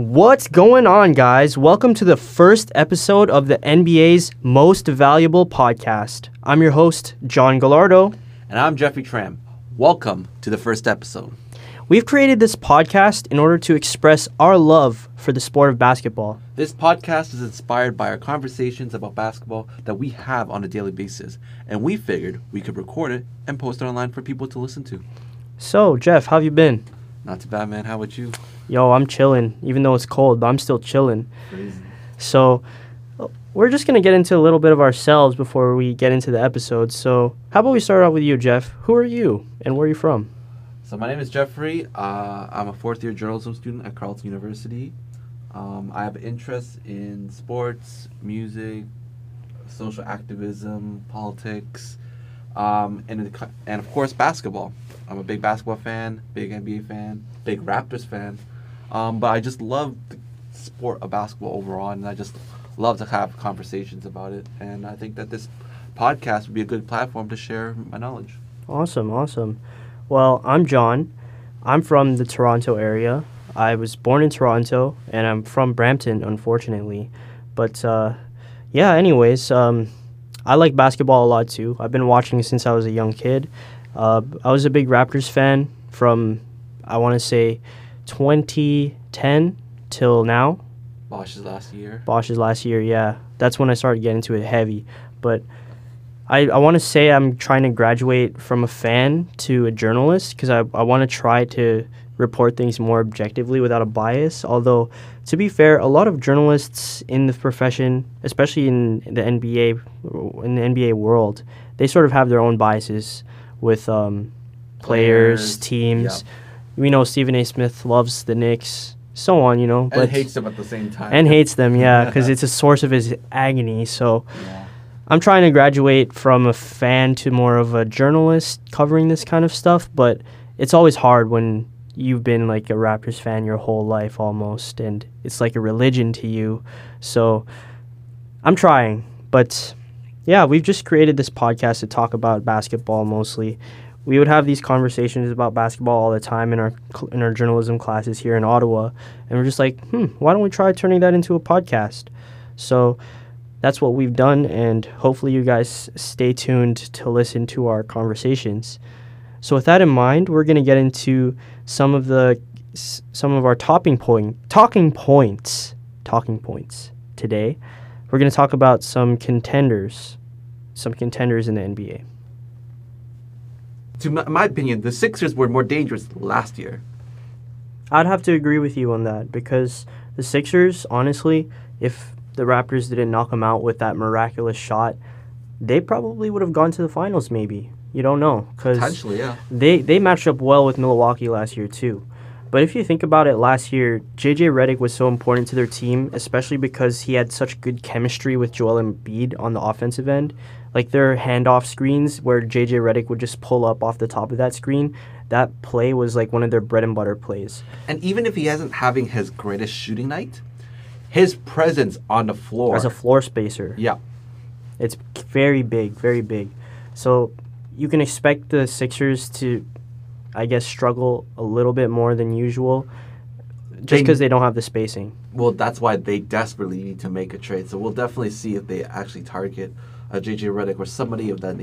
What's going on, guys? Welcome to the first episode of the NBA's Most Valuable Podcast. I'm your host, John Gallardo. And I'm Jeffrey Tram. Welcome to the first episode. We've created this podcast in order to express our love for the sport of basketball. This podcast is inspired by our conversations about basketball that we have on a daily basis, and we figured we could record it and post it online for people to listen to. So, Jeff, how have you been? Not too bad, man. How about you? Yo, I'm chilling, even though it's cold, but I'm still chilling. Crazy. So, we're just going to get into a little bit of ourselves before we get into the episode. So, how about we start off with you, Jeff? Who are you and where are you from? So my name is Jeffrey. Uh, I'm a fourth year journalism student at Carleton University. Um, I have interests in sports, music, social activism, politics, um, and and of course basketball. I'm a big basketball fan, big NBA fan, big Raptors fan. Um, but I just love the sport of basketball overall, and I just love to have conversations about it. And I think that this podcast would be a good platform to share my knowledge. Awesome, awesome. Well, I'm John. I'm from the Toronto area. I was born in Toronto, and I'm from Brampton, unfortunately. But uh, yeah, anyways, um, I like basketball a lot too. I've been watching since I was a young kid. Uh, I was a big Raptors fan from, I want to say, 2010 till now. Bosh's last year. Bosh's last year, yeah. That's when I started getting into it heavy. But I, I want to say I'm trying to graduate from a fan to a journalist because I, I want to try to report things more objectively without a bias. Although, to be fair, a lot of journalists in the profession, especially in the NBA, in the NBA world, they sort of have their own biases with um, players, players, teams. Yeah. We know Stephen A. Smith loves the Knicks, so on, you know, but and hates them at the same time. And hates them, yeah, because it's a source of his agony. So. Yeah I'm trying to graduate from a fan to more of a journalist covering this kind of stuff, but it's always hard when you've been like a Raptors fan your whole life almost, and it's like a religion to you. So I'm trying, but yeah, we've just created this podcast to talk about basketball mostly. We would have these conversations about basketball all the time in our in our journalism classes here in Ottawa, and we're just like, hmm, why don't we try turning that into a podcast? So that's what we've done, and hopefully, you guys stay tuned to listen to our conversations. So, with that in mind, we're going to get into some of the some of our topping point talking points talking points today. We're going to talk about some contenders, some contenders in the NBA. To my opinion, the Sixers were more dangerous last year. I'd have to agree with you on that because the Sixers, honestly, if the Raptors didn't knock them out with that miraculous shot, they probably would have gone to the finals. Maybe you don't know because potentially, yeah. They they matched up well with Milwaukee last year too. But if you think about it, last year JJ Redick was so important to their team, especially because he had such good chemistry with Joel Embiid on the offensive end. Like their handoff screens, where JJ Redick would just pull up off the top of that screen, that play was like one of their bread and butter plays. And even if he hasn't having his greatest shooting night, his presence on the floor as a floor spacer. Yeah, it's very big, very big. So you can expect the Sixers to, I guess, struggle a little bit more than usual, just because they, they, don't have the spacing. Well, that's why they desperately need to make a trade. So we'll definitely see if they actually target a JJ Redick or somebody of that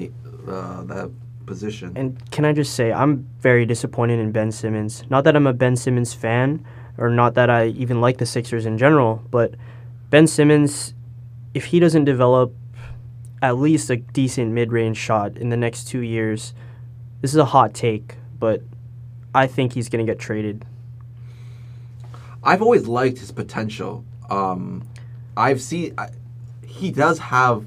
uh, that position. And can I just say, I'm very disappointed in Ben Simmons. Not that I'm a Ben Simmons fan or not that I even like the Sixers in general, but Ben Simmons, if he doesn't develop at least a decent mid range shot in the next two years, this is a hot take, but I think he's going to get traded. I've always liked his potential. Um, I've seen I, he does have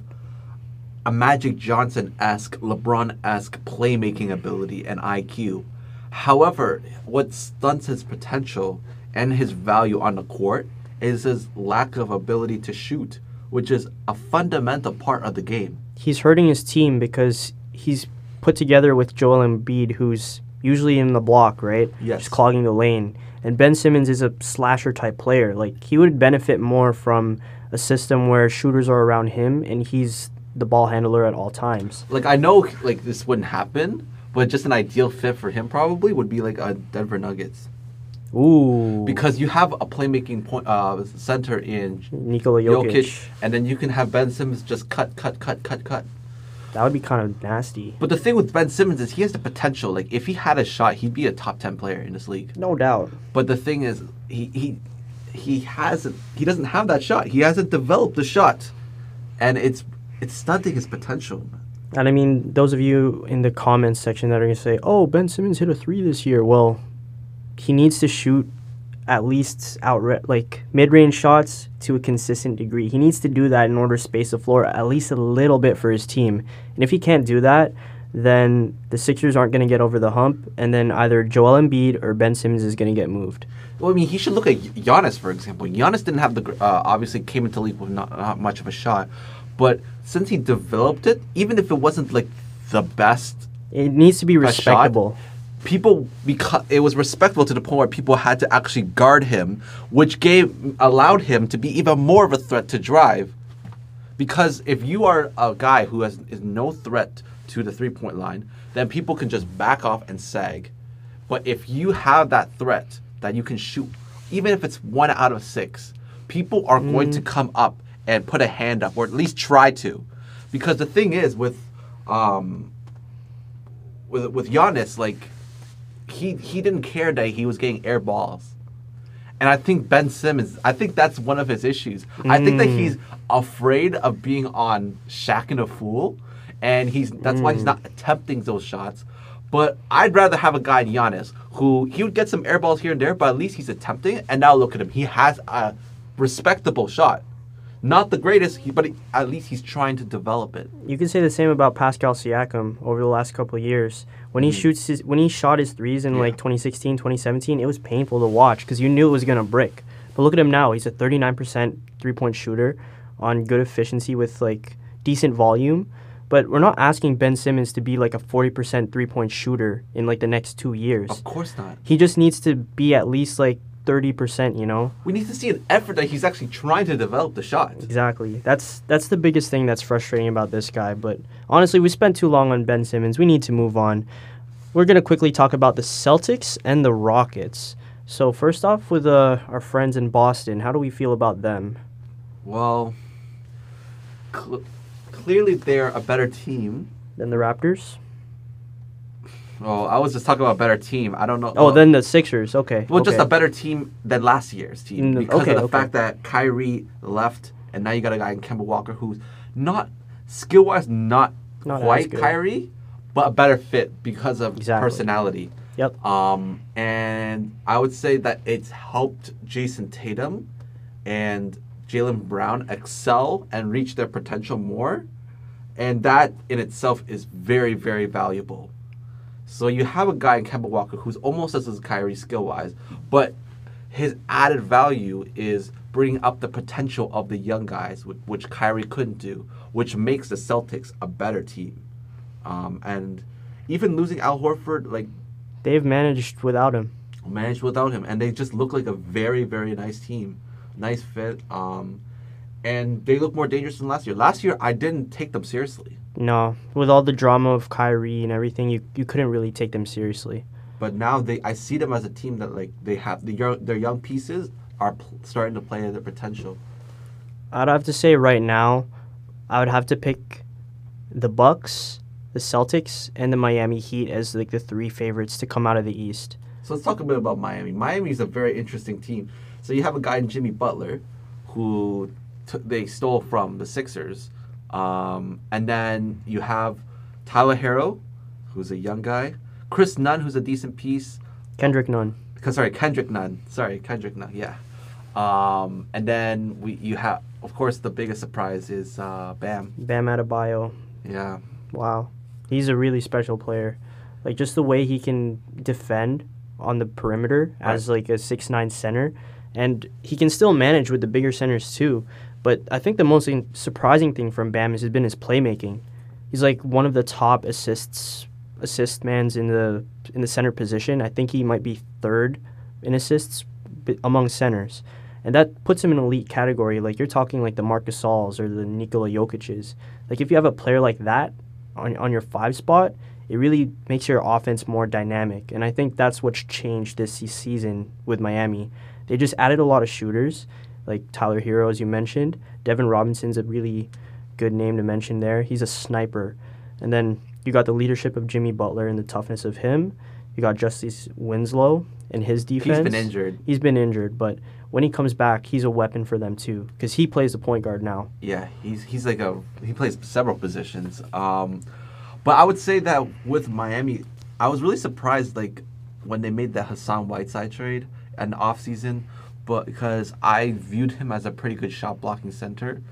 a Magic Johnson esque, LeBron esque playmaking ability and IQ. However, what stunts his potential and his value on the court is his lack of ability to shoot, which is a fundamental part of the game. He's hurting his team because he's put together with Joel Embiid, who's usually in the block, right? Yes. Just clogging the lane. And Ben Simmons is a slasher type player. Like he would benefit more from a system where shooters are around him and he's the ball handler at all times. Like I know like this wouldn't happen, but just an ideal fit for him probably would be like a Denver Nuggets. Ooh. because you have a playmaking point uh, center in Nikola Jokic. Jokic, and then you can have Ben Simmons just cut, cut, cut, cut, cut. That would be kind of nasty. But the thing with Ben Simmons is he has the potential. Like if he had a shot, he'd be a top ten player in this league. No doubt. But the thing is, he he he hasn't. He doesn't have that shot. He hasn't developed the shot, and it's it's stunting his potential. And I mean, those of you in the comments section that are going to say, oh, Ben Simmons hit a three this year. Well, he needs to shoot at least outright, like mid range shots to a consistent degree. He needs to do that in order to space the floor at least a little bit for his team. And if he can't do that, then the Sixers aren't going to get over the hump, and then either Joel Embiid or Ben Simmons is going to get moved. Well, I mean, he should look at Giannis for example. Giannis didn't have the uh, obviously came into league with not, not much of a shot, but since he developed it, even if it wasn't like the best It needs to be a shot, respectable. People because it was respectable to the point where people had to actually guard him, which gave allowed him to be even more of a threat to drive. Because if you are a guy who has is no threat to the three point line, then people can just back off and sag. But if you have that threat that you can shoot, even if it's one out of six, people are going to come up and put a hand up, or at least try to. Because the thing is with um, with with Giannis, like he he didn't care that he was getting air balls. And I think Ben Simmons, I think that's one of his issues. I think that he's mm. afraid of being on Shaqtin' a Fool, and he's that's why he's mm. not attempting those shots. But I'd rather have a guy in Giannis who he would get some air balls here and there, but at least he's attempting. it. And now look at him; he has a respectable shot, not the greatest, but at least he's trying to develop it. You can say the same about Pascal Siakam over the last couple of years. When he hmm. shoots his, when he shot his threes in. Yeah. like 2016, 2017, it was painful to watch because you knew it was gonna brick. But look at him now; he's a 39% three-point shooter on good efficiency with like decent volume. But we're not asking Ben Simmons to be like a 40% three-point shooter in like the next two years. Of course not. He just needs to be at least like 30%. You know. We need to see an effort that he's actually trying to develop the shot. Exactly. That's that's the biggest thing that's frustrating about this guy. But honestly, we spent too long on Ben Simmons. We need to move on. We're gonna quickly talk about the Celtics and the Rockets. So first off, with uh, our friends in Boston, how do we feel about them? Well, cl- clearly they're a better team. Than the Raptors? Oh, I was just talking about a better team. I don't know. Oh, well, then the Sixers. Okay. well, just a better team than last year's team Mm, because okay, of the okay. fact that Kyrie left, and now you got a guy in Kemba Walker who's not skill wise not, Not quite. Kyrie, but a better fit because of Exactly. personality. Yep. Um, and I would say that it's helped Jayson Tatum and Jaylen Brown excel and reach their potential more. And that in itself is very, very valuable. So you have a guy in Kemba Walker who's almost as good as Kyrie skill wise, but his added value is bringing up the potential of the young guys, which, which Kyrie couldn't do, which makes the Celtics a better team. Um, and even losing Al Horford, like They've managed without him. managed without him, and they just look like a very, very nice team, nice fit. Um, and they look more dangerous than last year. Last year, I didn't take them seriously, No, with all the drama of Kyrie and everything, you you couldn't really take them seriously. but now they, I see them as a team that like they have the young, their young pieces are pl- starting to play at their potential. I'd have to say right now, I would have to pick the Bucks, the Celtics, and the Miami Heat as like the three favorites to come out of the East. So let's talk a bit about Miami. Miami is a very interesting team. So you have a guy in Jimmy Butler, who t- they stole from the Sixers, um, and then you have Tyler Herro, who's a young guy, Chris Nunn, who's a decent piece. Kendrick Nunn. Sorry, Kendrick Nunn. Sorry, Kendrick Nunn. Yeah. Um, and then we you have, of course, the biggest surprise is uh, Bam. Bam Adebayo. Yeah. Wow. He's a really special player. Like just the way he can defend on the perimeter as like a six nine center. And he can still manage with the bigger centers too. But I think the most surprising thing from Bam has been his playmaking. He's like one of the top assists assist mans in the in the center position. I think he might be third in assists among centers. And that puts him in elite category. Like you're talking like the Marc Gasols or the Nikola Jokic's. Like if you have a player like that on, on your five spot, it really makes your offense more dynamic. And I think that's what's changed this season with Miami. They just added a lot of shooters, like Tyler Herro, as you mentioned. Devin Robinson's a really good name to mention there. He's a sniper. And then you got the leadership of Jimmy Butler and the toughness of him. You got Justice Winslow and his defense. He's been injured. He's been injured, but when he comes back, he's a weapon for them too, because he plays the point guard now. Yeah, he's he's like a he plays several positions. Um, but I would say that with Miami, I was really surprised like when they made the Hassan Whiteside trade and off season, but because I viewed him as a pretty good shot blocking center,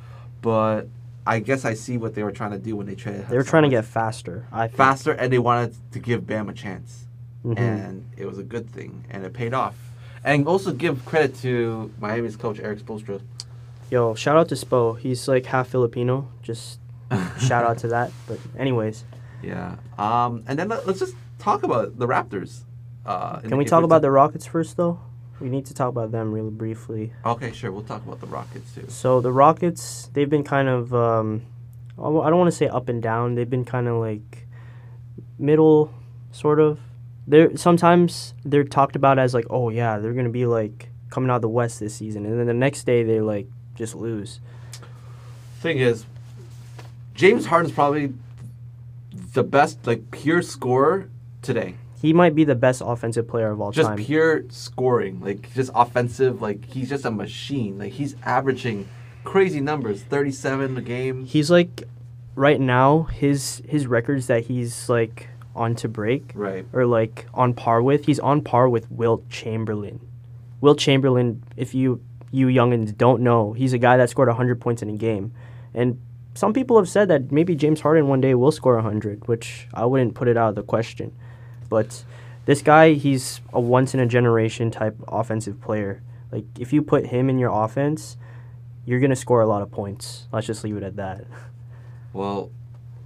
but I guess I see what they were trying to do when they traded. They were trying to get faster. I think. faster, and they wanted to give Bam a chance, Mhm. and it was a good thing, and it paid off. And also give credit to Miami's coach Erik Spoelstra. Yo, shout out to Spo. He's like half Filipino. Just shout out to that. But anyways, Yeah. Um, and then let- let's just talk about the Raptors. Uh, can we talk about the Rockets first though? We need to talk about them really briefly. Okay, sure. We'll talk about the Rockets too. So the Rockets, they've been kind of, um, I don't want to say up and down. They've been kind of like middle, sort of. They're sometimes they're talked about as like, oh yeah, they're gonna be like coming out of the West this season, and then the next day they like just lose. Thing is, James Harden's probably the best like pure scorer today. He might be the best offensive player of all Just time. Just pure scoring, like just offensive. Like he's just a machine. Like he's averaging crazy numbers, thirty-seven a game. He's like, right now his his records that he's like on to break Right. or like on par with. He's on par with Wilt Chamberlain. Wilt Chamberlain, if you you youngins don't know, he's a guy that scored 100 points in a game. And some people have said that maybe James Harden one day will score 100, which I wouldn't put it out of the question. But this guy, he's a once in a generation type offensive player. Like if you put him in your offense, you're going to score a lot of points. Let's just leave it at that. Well,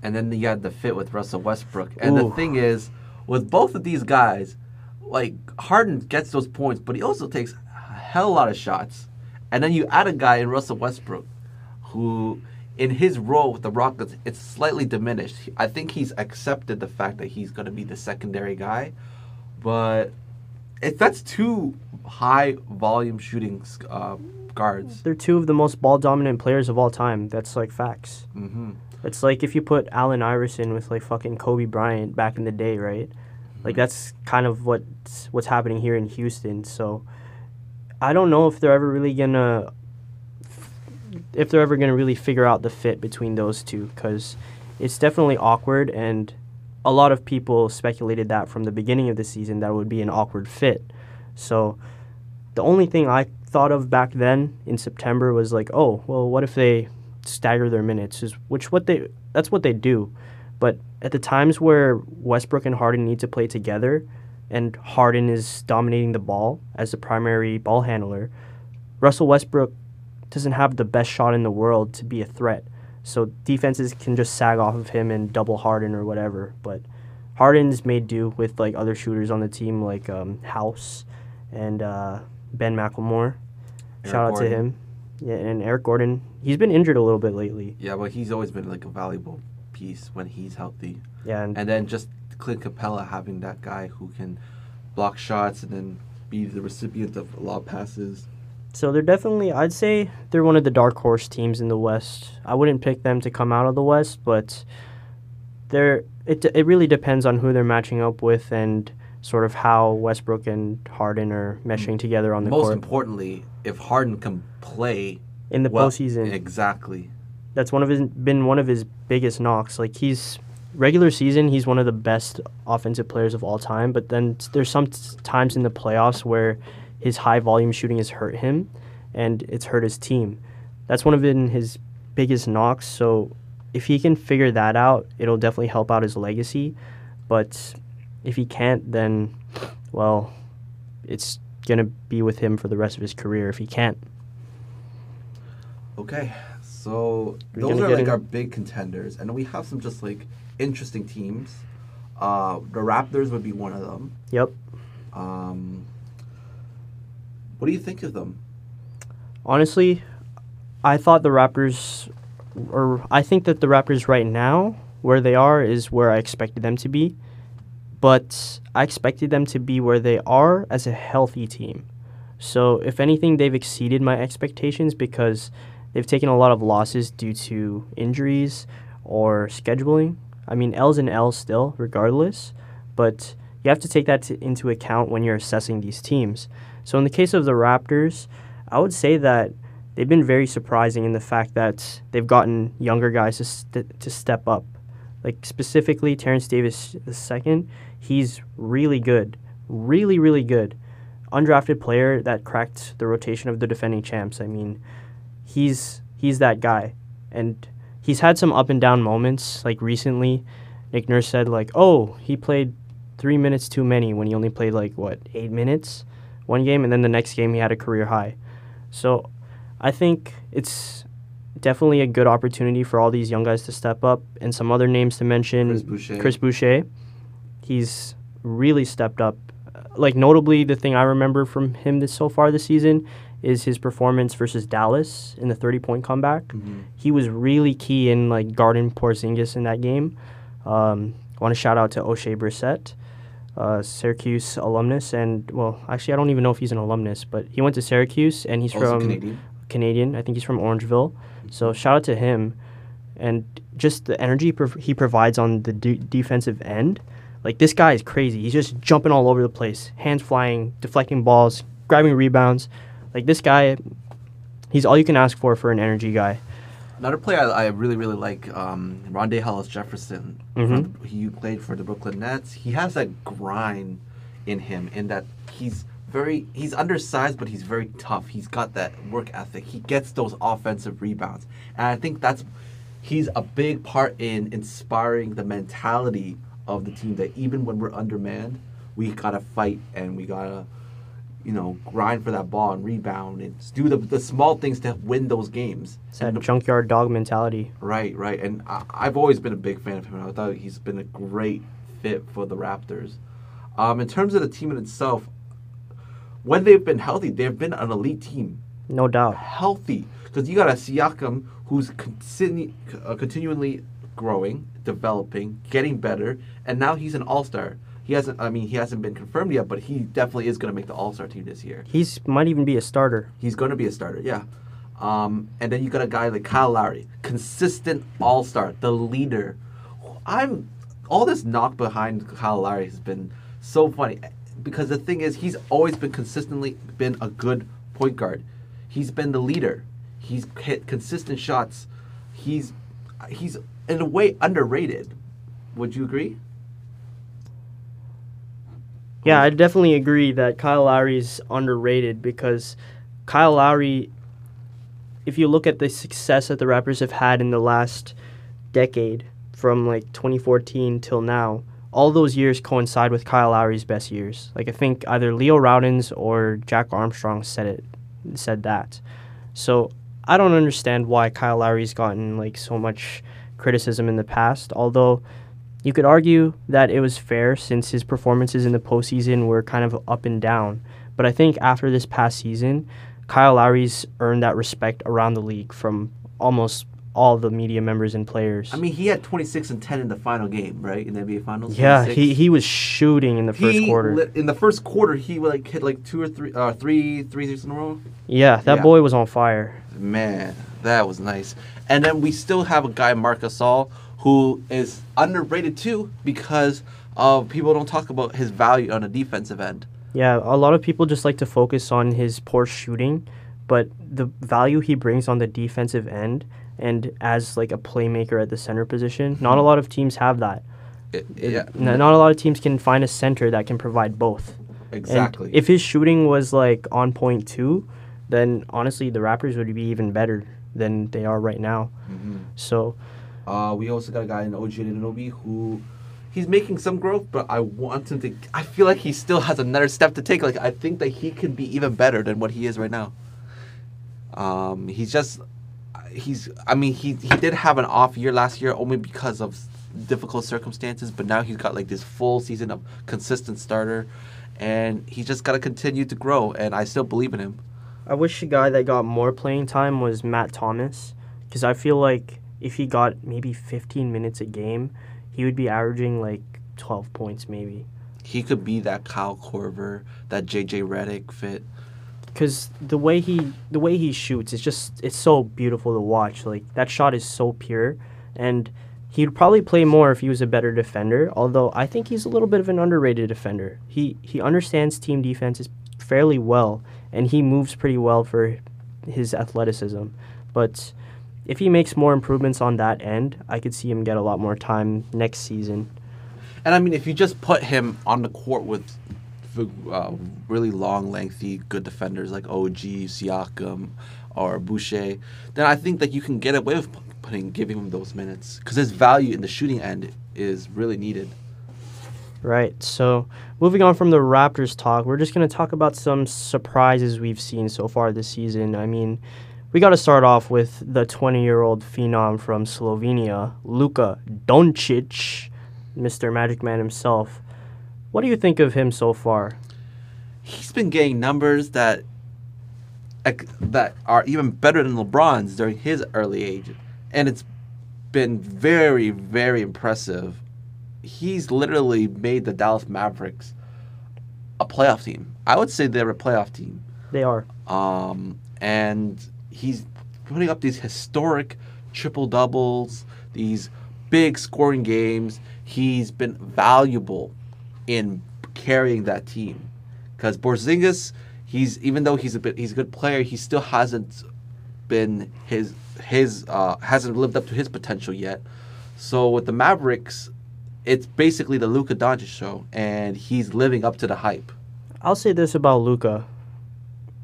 and then you had the fit with Russell Westbrook. And the thing is, with both of these guys, like Harden gets those points, but he also takes a hell of a lot of shots. And then you add a guy in Russell Westbrook, who, in his role with the Rockets, it's slightly diminished. I think he's accepted the fact that he's going to be the secondary guy, but if that's two high volume shooting uh, guards. They're two of the most ball dominant players of all time. That's like facts. hmm It's like if you put Allen Iverson with like fucking Kobe Bryant back in the day, right? Like that's kind of what's what's happening here in Houston. So I don't know if they're ever really gonna if they're ever gonna really figure out the fit between those two because it's definitely awkward and a lot of people speculated that from the beginning of the season that would be an awkward fit. So the only thing I thought of back then in September was like, oh, well, what if they stagger their minutes? Is which what they that's what they do. But at the times where Westbrook and Harden need to play together, and Harden is dominating the ball as the primary ball handler, Russell Westbrook doesn't have the best shot in the world to be a threat. So defenses can just sag off of him and double Harden or whatever. But Harden's made do with like other shooters on the team like um, House and uh, Ben McLemore. Eric Shout out to him. Yeah, and Eric Gordon. He's been injured a little bit lately. Yeah, but he's always been like a valuable piece when he's healthy. Yeah, and And then just Clint Capela having that guy who can block shots and then be the recipient of a lot of passes. So they're definitely. I'd say they're one of the dark horse teams in the West. I wouldn't pick them to come out of the West, but they're. It it really depends on who they're matching up with and sort of how Westbrook and Harden are meshing together on the Most court importantly, if Harden can play in the well, postseason. exactly. that's one of his been one of his biggest knocks. Like he's regular season, he's one of the best offensive players of all time. But then there's some t- times in the playoffs where his high volume shooting has hurt him, and it's hurt his team. That's one of in his biggest knocks. So if he can figure that out, it'll definitely help out his legacy. But if he can't, then well, it's gonna be with him for the rest of his career if he can't. Okay, so We're those are like in- our big contenders, and we have some just like interesting teams. Uh, the Raptors would be one of them. Yep. Um, what do you think of them? Honestly, I thought the Raptors, or I think that the Raptors right now, where they are, is where I expected them to be. but I expected them to be where they are as a healthy team. So, if anything, they've exceeded my expectations because they've taken a lot of losses due to injuries or scheduling. I mean, L's and L's still, regardless, but you have to take that to, into account when you're assessing these teams. So, in the case of the Raptors, I would say that they've been very surprising in the fact that they've gotten younger guys to, st- to step up. Like, specifically, Terence Davis II, he's really good. Really, really good. Undrafted player that cracked the rotation of the defending champs. I mean, he's he's that guy. And he's had some up and down moments. Like recently, Nick Nurse said like, "Oh, he played three minutes too many when he only played like what eight minutes one game, and then the next game he had a career high." So, I think it's definitely a good opportunity for all these young guys to step up. And some other names to mention: Chris Boucher. Chris Boucher. He's really stepped up. Like notably, the thing I remember from him this so far this season is his performance versus Dallas in the 30 point comeback. Mhm. He was really key in like guarding Porzingis in that game. Um, I want to shout out to Oshae Brissett, uh, Syracuse alumnus, and well, actually I don't even know if he's an alumnus, but he went to Syracuse and he's Also from Canadian. Canadian. I think he's from Orangeville. So shout out to him, and just the energy prov- he provides on the de- defensive end. Like this guy is crazy. He's just jumping all over the place, hands flying, deflecting balls, grabbing rebounds. Like this guy, he's all you can ask for for an energy guy. Another player I, I really really like, um, Rondae Hollis Jefferson. Mhm. From- He played for the Brooklyn Nets. He has that grind in him, in that he's very he's undersized, but he's very tough. He's got that work ethic. He gets those offensive rebounds, and I think that's he's a big part in inspiring the mentality of the team. That even when we're undermanned, we gotta fight and we gotta you know, grind for that ball and rebound and do the, the small things to win those games. It's that And junkyard dog mentality. Right, right. And I, I've always been a big fan of him. I thought he's been a great fit for the Raptors. Um, in terms of the team in itself, when they've been healthy, they've been an elite team. No doubt. Healthy. Because you got a Siakam who's continu- uh, continually growing, developing, getting better, and now he's an all star. He hasn't, I mean, he hasn't been confirmed yet, but he definitely is going to make the all star team this year. He's might even be a starter. He's going to be a starter, yeah. Um, and then you got a guy like Kyle Lowry, consistent all star, the leader. I'm all this knock behind Kyle Lowry has been so funny because the thing is he's always been consistently been a good point guard. He's been the leader. He's hit consistent shots. He's he's in a way underrated. Would you agree? Yeah, I definitely agree that Kyle Lowry is underrated because Kyle Lowry, if you look at the success that the Raptors have had in the last decade, from like 2014 till now, all those years coincide with Kyle Lowry's best years. Like I think either Leo Rautins or Jack Armstrong said it, said that. So I don't understand why Kyle Lowry's gotten like so much criticism in the past, although. You could argue that it was fair since his performances in the postseason were kind of up and down. But I think after this past season, Kyle Lowry's earned that respect around the league from almost all the media members and players. I mean, he had 26 and 10 in the final game, right? In the NBA Finals. yeah, 26. he, he was shooting in the first He quarter. in the first quarter, he like hit like two or three, uh, three threes in a row. yeah, that Yeah. boy was on fire. Man, that was nice. And then we still have a guy, Marc Gasol, who is underrated too because uh, people don't talk about his value on the defensive end. Yeah, a lot of people just like to focus on his poor shooting, but the value he brings on the defensive end and as like a playmaker at the center position, not a lot of teams have that. It- yeah, N- not a lot of teams can find a center that can provide both. And exactly. if his shooting was like on point too, then honestly the Raptors would be even better than they are right now. Mhm. So Uh, we also got a guy in OG Anunoby who he's making some growth, but I want him to. I feel like he still has another step to take. Like I think that he can be even better than what he is right now. Um, he's just he's. I mean, he he did have an off year last year only because of difficult circumstances, but now he's got like this full season of consistent starter, and he's just got to continue to grow. And I still believe in him. I wish a guy that got more playing time was Matt Thomas, because I feel like if he got maybe 15 minutes a game, he would be averaging like 12 points maybe. He could be that Kyle Korver, that JJ Redick fit. Cuz the way he the way he shoots it's just it's so beautiful to watch. Like that shot is so pure and he'd probably play more if he was a better defender, although I think he's a little bit of an underrated defender. He he understands team defenses fairly well and he moves pretty well for his athleticism. But if he makes more improvements on that end, I could see him get a lot more time next season. And I mean, if you just put him on the court with uh, really long, lengthy, good defenders like OG, Siakam, or Boucher, then I think that you can get away with putting giving him those minutes because his value in the shooting end is really needed. Right. So, moving on from the Raptors talk, we're just going to talk about some surprises we've seen so far this season. I mean, we got to start off with the 20 year old phenom from Slovenia, Luka Doncic, Mr. Magic Man himself. What do you think of him so far? He's been getting numbers that that are even better than LeBron's during his early age, and it's been very, very impressive he's literally made the Dallas Mavericks a playoff team. I would say they're a playoff team. They are. Um, and he's putting up these historic triple doubles, these big scoring games. He's been valuable in carrying that team. Because Porzingis, he's even though he's a bit he's a good player, he still hasn't been his his uh, hasn't lived up to his potential yet. So with the Mavericks, it's basically the Luka Doncic show, and he's living up to the hype. I'll say this about Luka.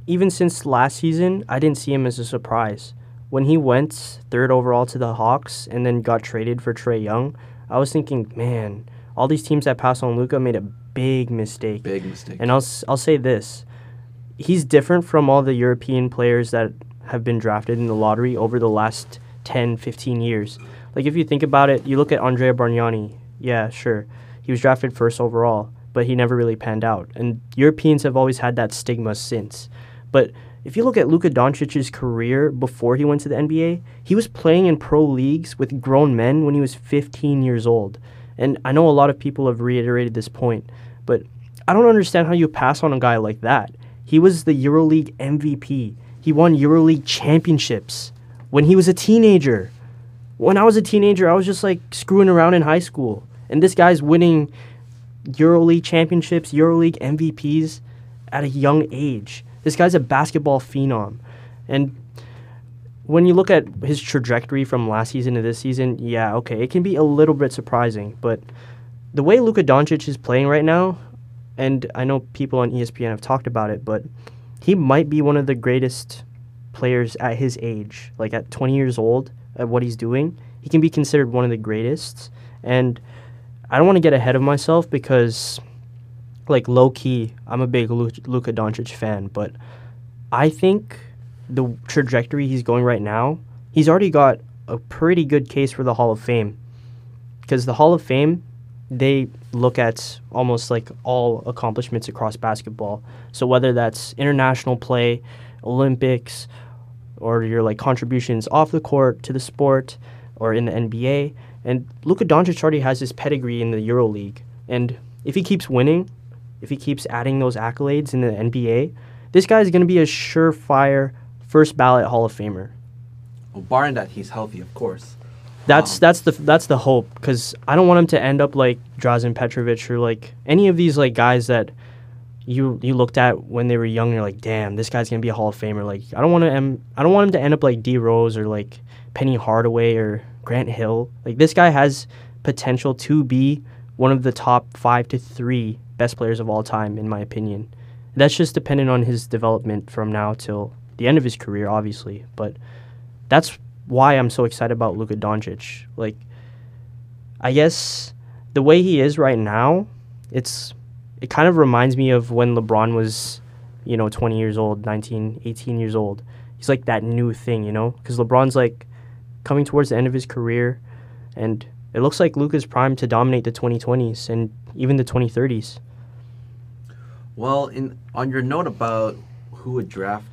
Even since last season, I didn't see him as a surprise. When he went third overall to the Hawks and then got traded for Trae Young, I was thinking, man, all these teams that passed on Luka made a big mistake. Big mistake. And I'll I'll say this: he's different from all the European players that have been drafted in the lottery over the last 10, 15 years. Like if you think about it, you look at Andrea Bargnani, yeah, sure. He was drafted first overall, but he never really panned out. And Europeans have always had that stigma since. But if you look at Luka Doncic's career before he went to the NBA, he was playing in pro leagues with grown men when he was 15 years old. And I know a lot of people have reiterated this point, but I don't understand how you pass on a guy like that. He was the EuroLeague MVP. He won EuroLeague championships when he was a teenager. When I was a teenager, I was just like screwing around in high school. And this guy's winning EuroLeague championships, EuroLeague MVPs at a young age. This guy's a basketball phenom. And when you look at his trajectory from last season to this season, yeah, okay, it can be a little bit surprising. But the way Luka Doncic is playing right now, and I know people on ESPN have talked about it, but he might be one of the greatest players at his age. Like at 20 years old, at what he's doing, he can be considered one of the greatest. And I don't want to get ahead of myself because, like, low key, I'm a big Luka Doncic fan, but I think the trajectory he's going right now, he's already got a pretty good case for the Hall of Fame. Because the Hall of Fame, they look at almost like all accomplishments across basketball. So whether that's international play, Olympics, or your like contributions off the court to the sport or in the NBA, and Luka Doncic already has his pedigree in the EuroLeague. And if he keeps winning, if he keeps adding those accolades in the NBA, this guy is going to be a surefire first ballot Hall of Famer. Well, barring that he's healthy, of course. That's um, that's the that's the hope because I don't want him to end up like Drazen Petrovic or like any of these like guys that you you looked at when they were young. You're like, damn, this guy's gonna be a Hall of Famer. Like I don't want to em- I don't want him to end up like D Rose or like Penny Hardaway or Grant Hill. Like this guy has potential to be one of the top five to three best players of all time, in my opinion. That's just dependent on his development from now till the end of his career, obviously. But that's why I'm so excited about Luka Doncic. Like, I guess the way he is right now, it's it kind of reminds me of when LeBron was, you know, 20 years old, 19, 18 years old. He's like that new thing, you know, because LeBron's like coming towards the end of his career, and it looks like Luka's primed to dominate the 2020s and even the 2030s. Well, in on your note about who would draft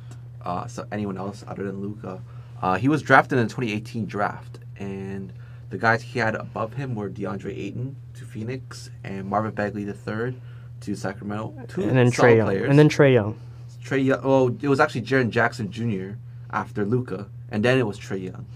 uh, so anyone else other than Luka, uh, he was drafted in the 2018 draft, and The guys he had above him were DeAndre Ayton to Phoenix and Marvin Bagley III to Sacramento. Two and then Trae Young. players. And then Trae Young. Trae Young. Oh, it was actually Jaren Jackson Jr. after Luka, and then it was Trae Young.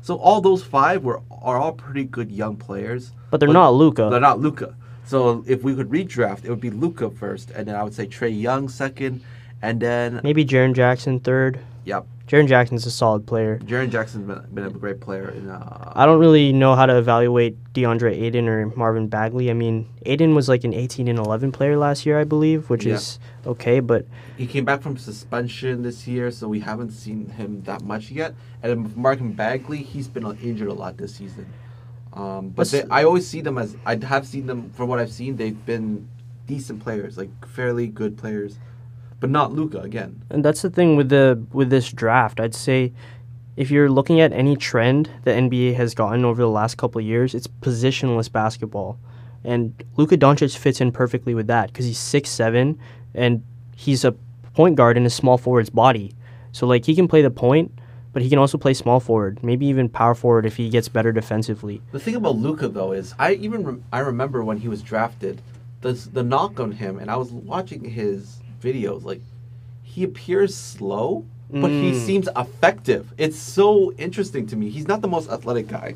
So all those five were are all pretty good young players. But they're not Luka. They're not Luka. So if we could redraft, it would be Luka first, and then I would say Trae Young second, and then Maybe Jaren Jackson third. yep, Jaren Jackson's a solid player. Jaren Jackson's been, been a great player. In, uh, I don't really know how to evaluate DeAndre Ayton or Marvin Bagley. I mean, Ayton was like an 18 and 11 player last year, I believe, which Yeah. is okay, but he came back from suspension this year, so we haven't seen him that much yet. And Marvin Bagley, he's been injured a lot this season. Um, but they, I always see them as I have seen them from what I've seen. They've been decent players, like fairly good players, but not Luka again. and that's the thing with the with this draft. I'd say if you're looking at any trend the NBA has gotten over the last couple of years, it's positionless basketball. And Luka Doncic fits in perfectly with that because he's six seven and he's a point guard in a small forward's body. So like he can play the point, but he can also play small forward, maybe even power forward if he gets better defensively. The thing about Luka though is I even rem- I remember when he was drafted, the the knock on him, and I was watching his videos. Like he appears slow, but he Mm. seems effective. It's so interesting to me. He's not the most athletic guy.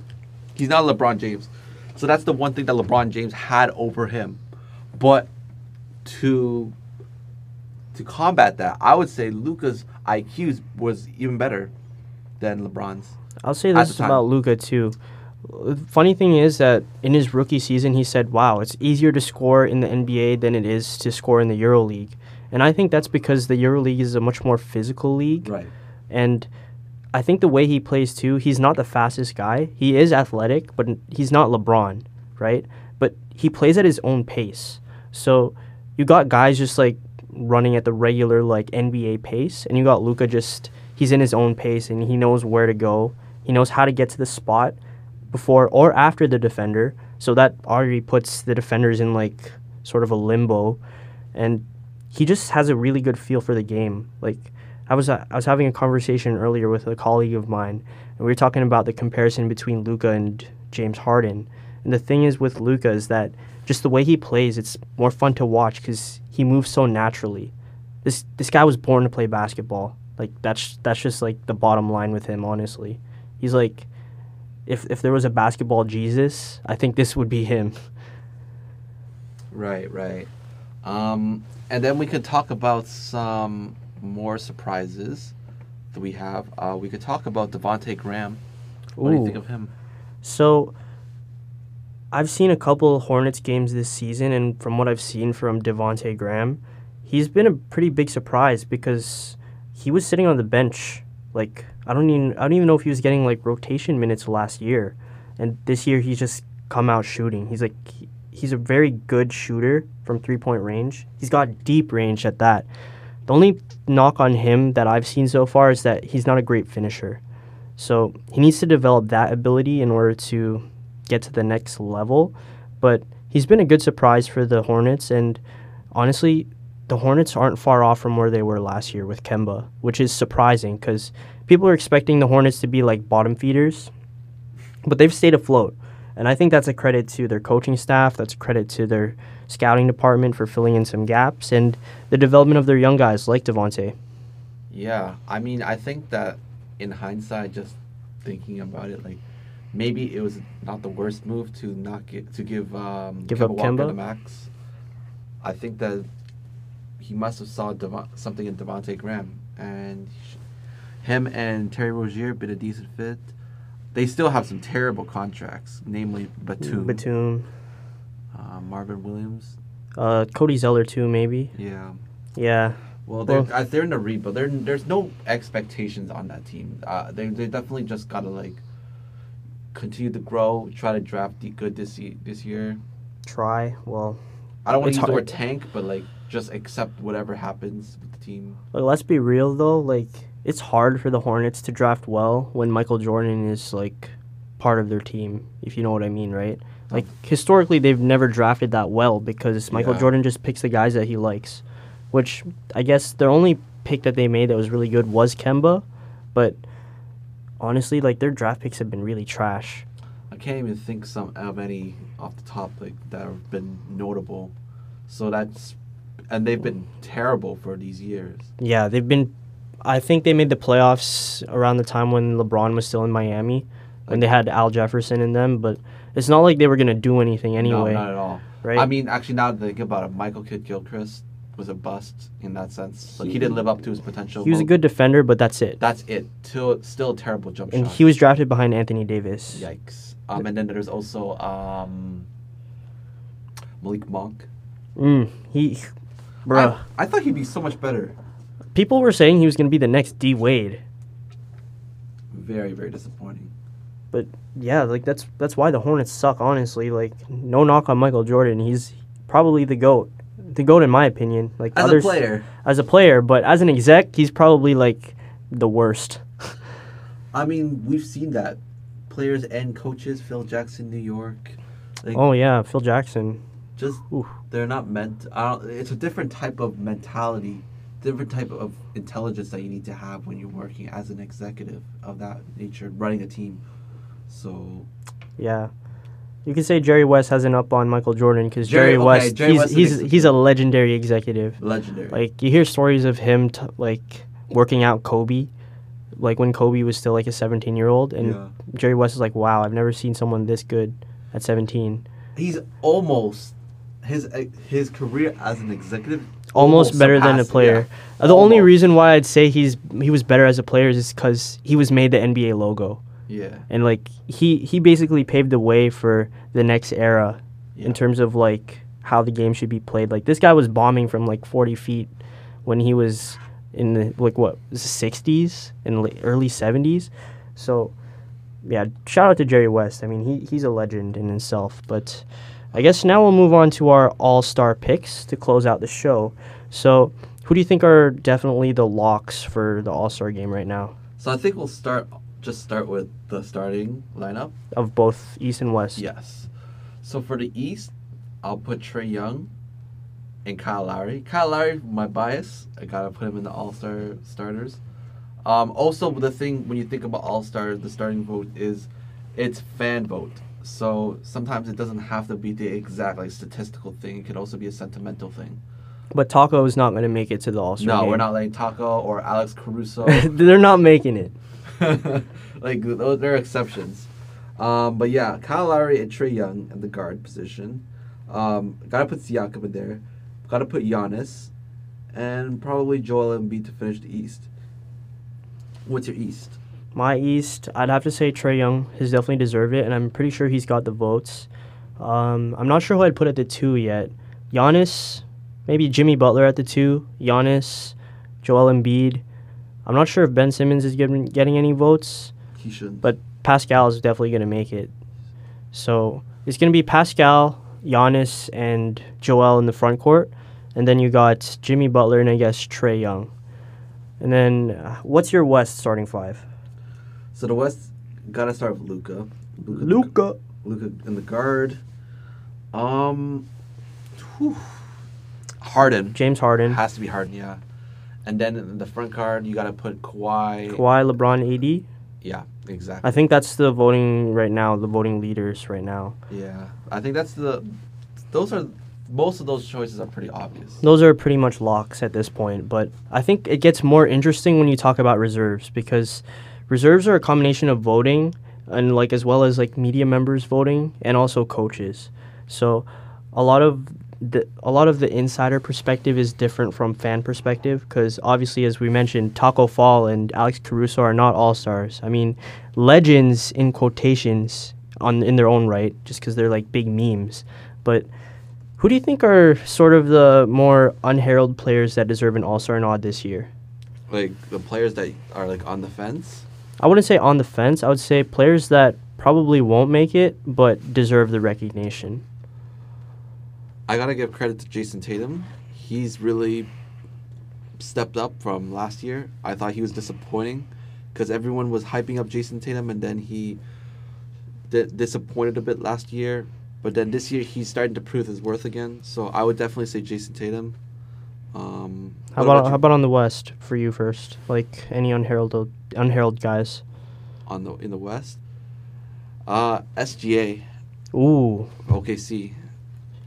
He's not LeBron James, so that's the one thing that LeBron James had over him. But to to combat that, I would say Luka's IQ was even better than LeBron's. I'll say this about Luka too. Funny thing is that in his rookie season, he said, "Wow, it's easier to score in the NBA than it is to score in the EuroLeague," and I think that's because the EuroLeague is a much more physical league, Right. and I think the way he plays too, he's not the fastest guy. He is athletic, but he's not LeBron, right? But he plays at his own pace. So you got guys just like running at the regular like NBA pace, and you got Luka just he's in his own pace and he knows where to go. He knows how to get to the spot before or after the defender. So that already puts the defenders in like sort of a limbo, and he just has a really good feel for the game. Like I was uh, I was having a conversation earlier with a colleague of mine, and we were talking about the comparison between Luka and James Harden. And the thing is with Luka is that just the way he plays, it's more fun to watch because he moves so naturally. This this guy was born to play basketball. Like that's that's just like the bottom line with him. Honestly, he's like, if if there was a basketball Jesus, I think this would be him. Right, right. Um, and then we could talk about some more surprises that we have. Uh, we could talk about Devonte Graham. What do you think of him? So I've seen a couple Hornets games this season, and from what I've seen from Devonte Graham, he's been a pretty big surprise because he was sitting on the bench. Like I don't even I don't even know if he was getting like rotation minutes last year, and this year he's just come out shooting. He's like he- he's a very good shooter from three point range. He's got deep range at that. The only knock on him that I've seen so far is that he's not a great finisher. So he needs to develop that ability in order to get to the next level. But he's been a good surprise for the Hornets, and honestly, the Hornets aren't far off from where they were last year with Kemba, which is surprising because people are expecting the Hornets to be like bottom feeders, but they've stayed afloat. And I think that's a credit to their coaching staff, that's a credit to their scouting department for filling in some gaps, and the development of their young guys like Devonte. Yeah, I mean, I think that in hindsight, just thinking about it, like maybe it was not the worst move to not get to give um, Give Kemba up Kemba? the max. I think that he must have saw Devon- something in Devonte Graham, and him and Terry Rozier been a decent fit. They still have some terrible contracts, namely Batum, Batum, uh, Marvin Williams. uh, Cody Zeller too, maybe. Yeah. Yeah, Well, they're Well- uh, they're in the rebuild. There, there's no expectations on that team. Uh, they they definitely just gotta like continue to grow, try to draft the good this year. This year, try. Well, I don't want to use the word tank, but like just accept whatever happens with the team. like, let's be real though. Like, it's hard for the Hornets to draft well when Michael Jordan is like part of their team, if you know what I mean, right? Like historically, they've never drafted that well because Michael Yeah. Jordan just picks the guys that he likes. Which I guess their only pick that they made that was really good was Kemba, but honestly, like their draft picks have been really trash. I can't even think some of any off the top like that have been notable. So that's and they've been terrible for these years. Yeah, they've been. I think they made the playoffs around the time when LeBron was still in Miami, when they had Al Jefferson in them. But it's not like they were gonna do anything anyway, no, not at all. right? I mean, actually, now that I think about it, Michael Kidd Gilchrist was a bust in that sense. Like he didn't live up to his potential. he was a good defender, but that's it. That's it. Still, still a terrible jump And shot. he was drafted behind Anthony Davis. Yikes. Um, and then there's also um, Malik Monk. Mm, he, bruh. I, I thought he'd be so much better. people were saying he was gonna be the next D Wade. Very, very disappointing. But yeah, like that's that's why the Hornets suck. Honestly, like no knock on Michael Jordan, he's probably the goat, the goat in my opinion. Like As others, a player, as a player, but as an exec, he's probably like the worst. I mean, we've seen that. Players and coaches, Phil Jackson, New York. Like, Oh yeah, Phil Jackson. Just Oof. they're not meant. I don't, it's a different type of mentality, different type of intelligence that you need to have when you're working as an executive of that nature, running a team. So Yeah, you could say Jerry West has an up on Michael Jordan because Jerry- Jerry, okay, West, Jerry he's West is he's he's a legendary executive. legendary. Like you hear stories of him t- like working out Kobe, like when Kobe was still like a 17 year old, and yeah. Jerry West is like, wow, I've never seen someone this good at 17. he's almost his his career as an executive Almost, better than a player. Uh, The only reason why I'd say he's he was better as a player is because he was made the NBA logo, Yeah. yeah. and like he he basically paved the way for the next era yeah. in terms of like how the game should be played. Like this guy was bombing from like 40 feet when he was in the like what the 60s and early 70s. So yeah, shout out to Jerry West. I mean, he he's a legend in himself. But I guess now we'll move on to our all-star picks to close out the show. So who do you think are definitely the locks for the all-star game right now So I think we'll start just start with the starting lineup. of both East and West? Yes. So for the East, I'll put Trae Young and Kyle Lowry. Kyle Lowry, my bias, I gotta put him in the All Star starters. Um, also, the thing when you think about All Star, the starting vote is it's fan vote. So sometimes it doesn't have to be the exact like statistical thing. It could also be a sentimental thing. But Tacko is not going to make it to the all-star no, game. we're not letting Tacko or Alex Caruso. They're not making it. like those there are exceptions. Um, but yeah, Kyle Lowry and Trae Young at the guard position. Um, gotta put Siakam in there. Gotta put Giannis, and probably Joel Embiid to finish the East. What's your East? My East, I'd have to say Trae Young has definitely deserved it, and I'm pretty sure he's got the votes. Um, I'm not sure who I'd put at the two yet. Giannis, maybe Jimmy Butler at the two. Giannis, Joel Embiid. I'm not sure if Ben Simmons is getting getting any votes. He should. But Pascal is definitely going to make it. So it's going to be Pascal, Giannis, and Joel in the front court. And then you got Jimmy Butler and I guess Trae Young. And then uh, what's your West starting five? So the West gotta start with Luka. Luka. Luka in the guard. Um, whew. Harden James Harden. has to be Harden, yeah. And then in the front guard, you gotta put Kawhi. Kawhi, LeBron, AD. Yeah, exactly. I think that's the voting right now, the voting leaders right now. Yeah, I think that's the. Those are most of those choices are pretty obvious. Those are pretty much locks at this point, but I think it gets more interesting when you talk about reserves because reserves are a combination of voting and like as well as like media members voting and also coaches. So a lot of the a lot of the insider perspective is different from fan perspective because obviously as we mentioned Tacko Fall and Alex Caruso are not all-stars. I mean legends in quotations on in their own right just because they're like big memes. But who do you think are sort of the more unheralded players that deserve an all-star nod this year? Like the players that are like on the fence. I wouldn't say on the fence. I would say players that probably won't make it but deserve the recognition. I gotta give credit to Jayson Tatum. He's really stepped up from last year. I thought he was disappointing because everyone was hyping up Jayson Tatum, and then he di- disappointed a bit last year. But then this year he's starting to prove his worth again. So I would definitely say Jayson Tatum. Um, How what about, how about on the West for you first? Like any unheralded unheralded guys? on the in the West? Uh, SGA, Ooh, OKC.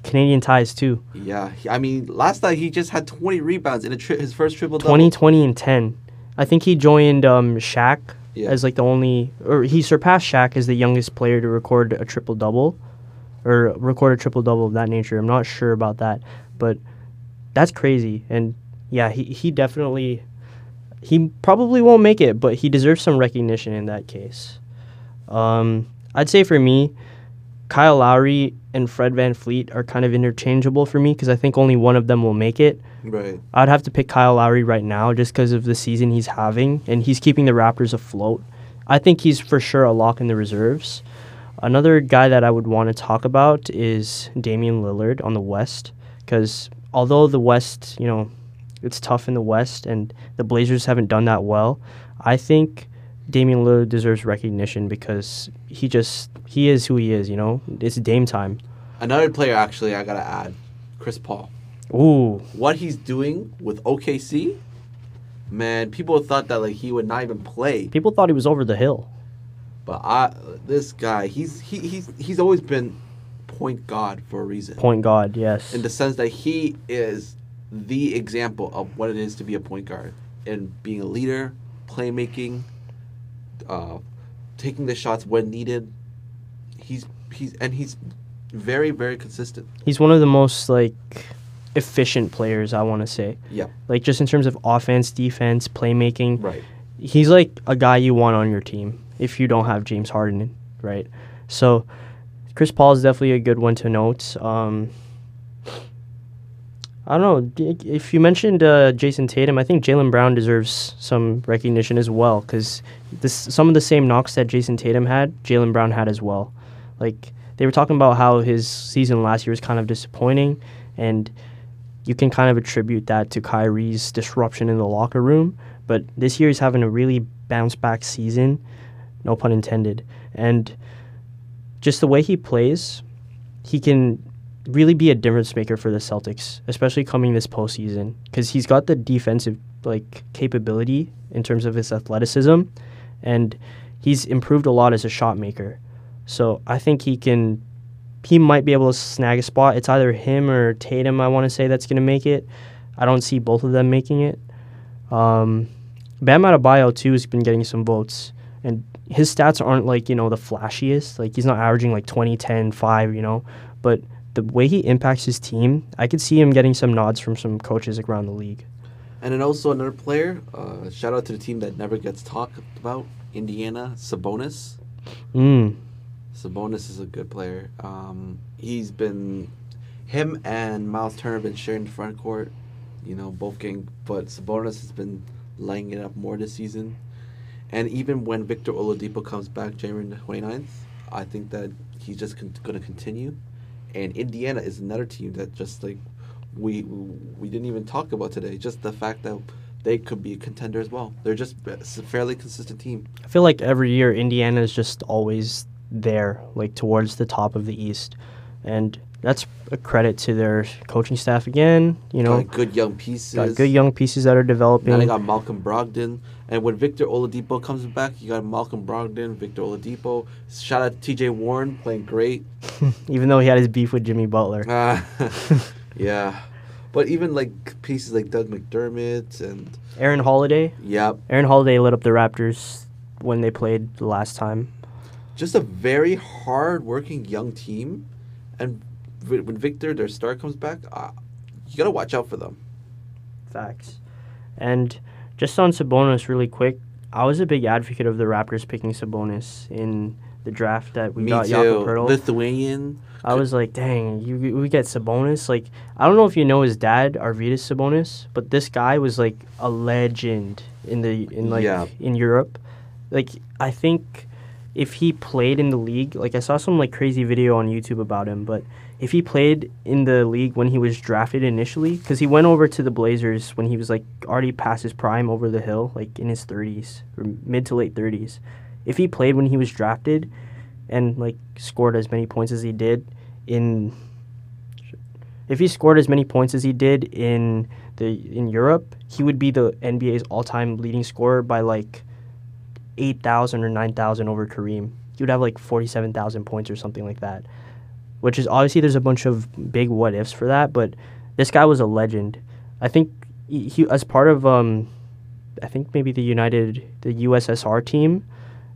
Canadian ties too. Yeah, I mean, last night he just had 20 rebounds in a tri- his first triple double. 20, 20, and 10. I think he joined um, Shaq Yeah. as like the only, or he surpassed Shaq as the youngest player to record a triple double, or record a triple double of that nature. I'm not sure about that, but that's crazy. And yeah, he he definitely, he probably won't make it, but he deserves some recognition in that case. Um, I'd say for me, Kyle Lowry and Fred VanVleet are kind of interchangeable for me because I think only one of them will make it. Right. I'd have to pick Kyle Lowry right now just because of the season he's having, and he's keeping the Raptors afloat. I think he's for sure a lock in the reserves. Another guy that I would want to talk about is Damian Lillard on the West, because although the West, you know, it's tough in the West, and the Blazers haven't done that well, I think Damian Lillard deserves recognition because he just he is who he is. You know, it's Dame time. Another player, actually, I gotta add, Chris Paul. Ooh, What he's doing with OKC, man, people thought that like he would not even play. people thought he was over the hill. But I, this guy, he's he, he's he's always been point guard for a reason. Point guard, yes. in the sense that he is the example of what it is to be a point guard and being a leader, playmaking, uh, taking the shots when needed. He's he's and he's very very consistent. He's one of the most like efficient players I want to say. Yeah. Like just in terms of offense, defense, playmaking. Right. He's like a guy you want on your team if you don't have James Harden, right? So Chris Paul is definitely a good one to note. Um, I don't know if you mentioned uh, Jayson Tatum. I think Jaylen Brown deserves some recognition as well because some of the same knocks that Jayson Tatum had, Jaylen Brown had as well. Like they were talking about how his season last year was kind of disappointing, and you can kind of attribute that to Kyrie's disruption in the locker room. But this year he's having a really bounce back season, no pun intended, and just the way he plays, he can really be a difference maker for the Celtics, especially coming this postseason, because he's got the defensive like capability in terms of his athleticism, and he's improved a lot as a shot maker. So I think he can, he might be able to snag a spot. It's either him or Tatum. I want to say that's going to make it. I don't see both of them making it. Um, Bam Adebayo too has been getting some votes, and his stats aren't like you know the flashiest. Like he's not averaging like 20, 10, 5, you know, but the way he impacts his team, I could see him getting some nods from some coaches around the league. And then also another player. Uh, shout out to the team that never gets talked about. Indiana Sabonis. Mm. Sabonis is a good player. Um, he's been him and Miles Turner have been sharing the front court. You know, both getting, but Sabonis has been lighting it up more this season. And even when Victor Oladipo comes back January 29th, I think that he's just con- going to continue. And Indiana is another team that just like we we didn't even talk about today. Just the fact that they could be a contender as well. They're just uh, a fairly consistent team. I feel like every year Indiana is just always there, like towards the top of the East, and that's a credit to their coaching staff again. You know, got good young pieces. got good young pieces that are developing. Now they got Malcolm Brogdon. And when Victor Oladipo comes back, you got Malcolm Brogdon, Victor Oladipo. Shout out to TJ Warren, playing great. even though he had his beef with Jimmy Butler. Uh, yeah. But even like pieces like Doug McDermott and Aaron Holiday. yep, Aaron Holiday lit up the Raptors when they played the last time. just a very hard working young team. And when Victor, their star, comes back, uh, you gotta watch out for them. Facts. And just on Sabonis, really quick, I was a big advocate of the Raptors picking Sabonis in the draft that we Me got. Jakob Poeltl. Lithuanian. I was like, dang, you we get Sabonis. Like, I don't know if you know his dad, Arvydas Sabonis, but this guy was like a legend in the in like Yeah. in Europe. Like, I think if he played in the league, like I saw some like crazy video on YouTube about him, but if he played in the league when he was drafted initially, because he went over to the Blazers when he was like already past his prime over the hill, like in his 30s or mid to late 30s. If he played when he was drafted and like scored as many points as he did in if he scored as many points as he did in the in Europe, he would be the NBA's all-time leading scorer by like 8,000 or 9,000 over Kareem. He would have like 47,000 points or something like that. Which is obviously there's a bunch of big what ifs for that, but this guy was a legend. I think he, he as part of um I think maybe the United the USSR team,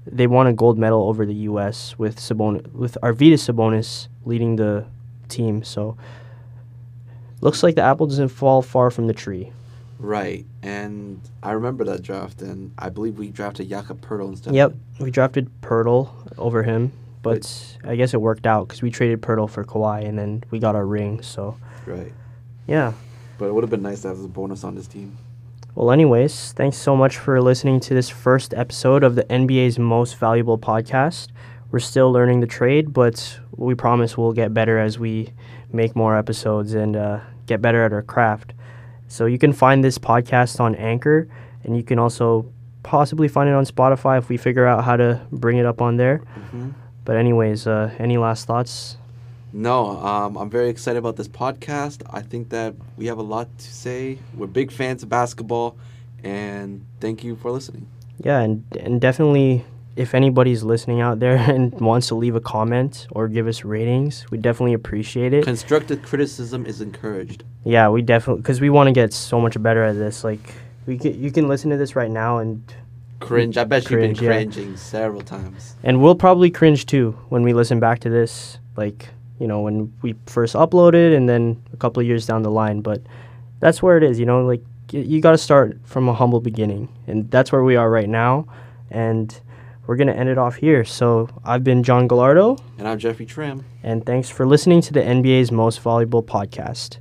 they won a gold medal over the US with Sabonis with Arvydas Sabonis leading the team. So looks like the apple doesn't fall far from the tree. Right, and I remember that draft, and I believe we drafted Jakob Poeltl instead. Yep, we drafted Poeltl over him, but I guess it worked out because we traded Poeltl for Kawhi, and then we got our ring. So Right, yeah. but it would have been nice to have Sabonis on this team. Well, anyways, thanks so much for listening to this first episode of the NBA's most valuable podcast. We're still learning the trade, but we promise we'll get better as we make more episodes and uh, get better at our craft. So you can find this podcast on Anchor, and you can also possibly find it on Spotify if we figure out how to bring it up on there. hmm But anyways, uh, any last thoughts? No, um, I'm very excited about this podcast. I think that we have a lot to say. We're big fans of basketball, and thank you for listening. Yeah, and and definitely if anybody's listening out there and wants to leave a comment or give us ratings, we definitely appreciate it. Constructive criticism is encouraged. Yeah, we definitely because we want to get so much better at this. Like we can, you can listen to this right now and Cringe. I bet Cringe, you've been cringing several times. and we'll probably cringe too when we listen back to this. Like you know when we first uploaded and then a couple of years down the line. But that's where it is. You know, like you got to start from a humble beginning, and that's where we are right now. And we're gonna end it off here. So I've been John Gallardo. And I'm Jeffrey Trim. And thanks for listening to the NBA's most valuable podcast.